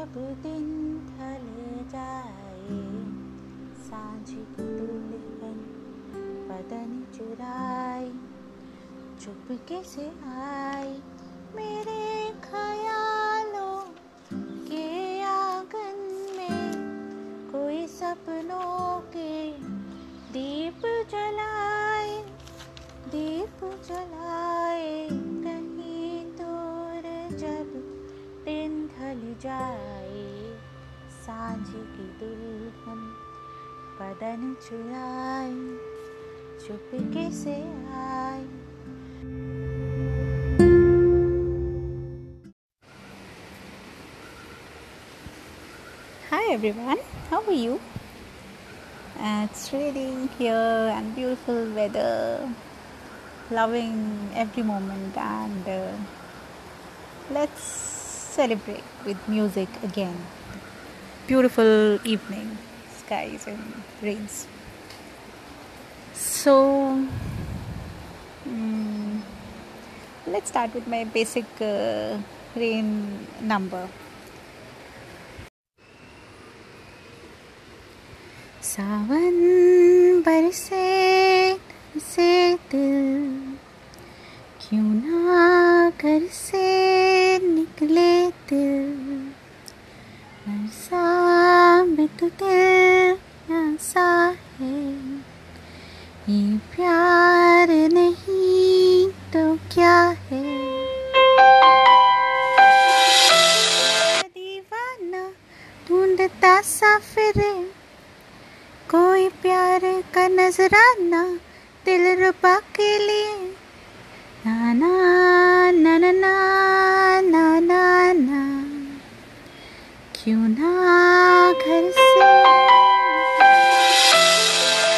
जब दिन ढल जाए, साँझ की दुल्हन बदन चुराए, चुपके से आई मेरे ख्यालों के आँगन में कोई सपनों के दीप जलाए दीप जलाए। जाए सांझ की दुल्हन बदन चुराई चुपके से आई Hi everyone, how are you? Uh, it's raining here and beautiful weather. Loving every moment and uh, let's celebrate with music again. Beautiful evening, skies and rains. So, mm, let's start with my basic uh, rain number. सावन बरसे से दिल क्यों ना घर से प्यार नहीं तो क्या है? दीवाना ढूंढता सा फिरे। कोई प्यार का नजराना दिल रुपा के लिए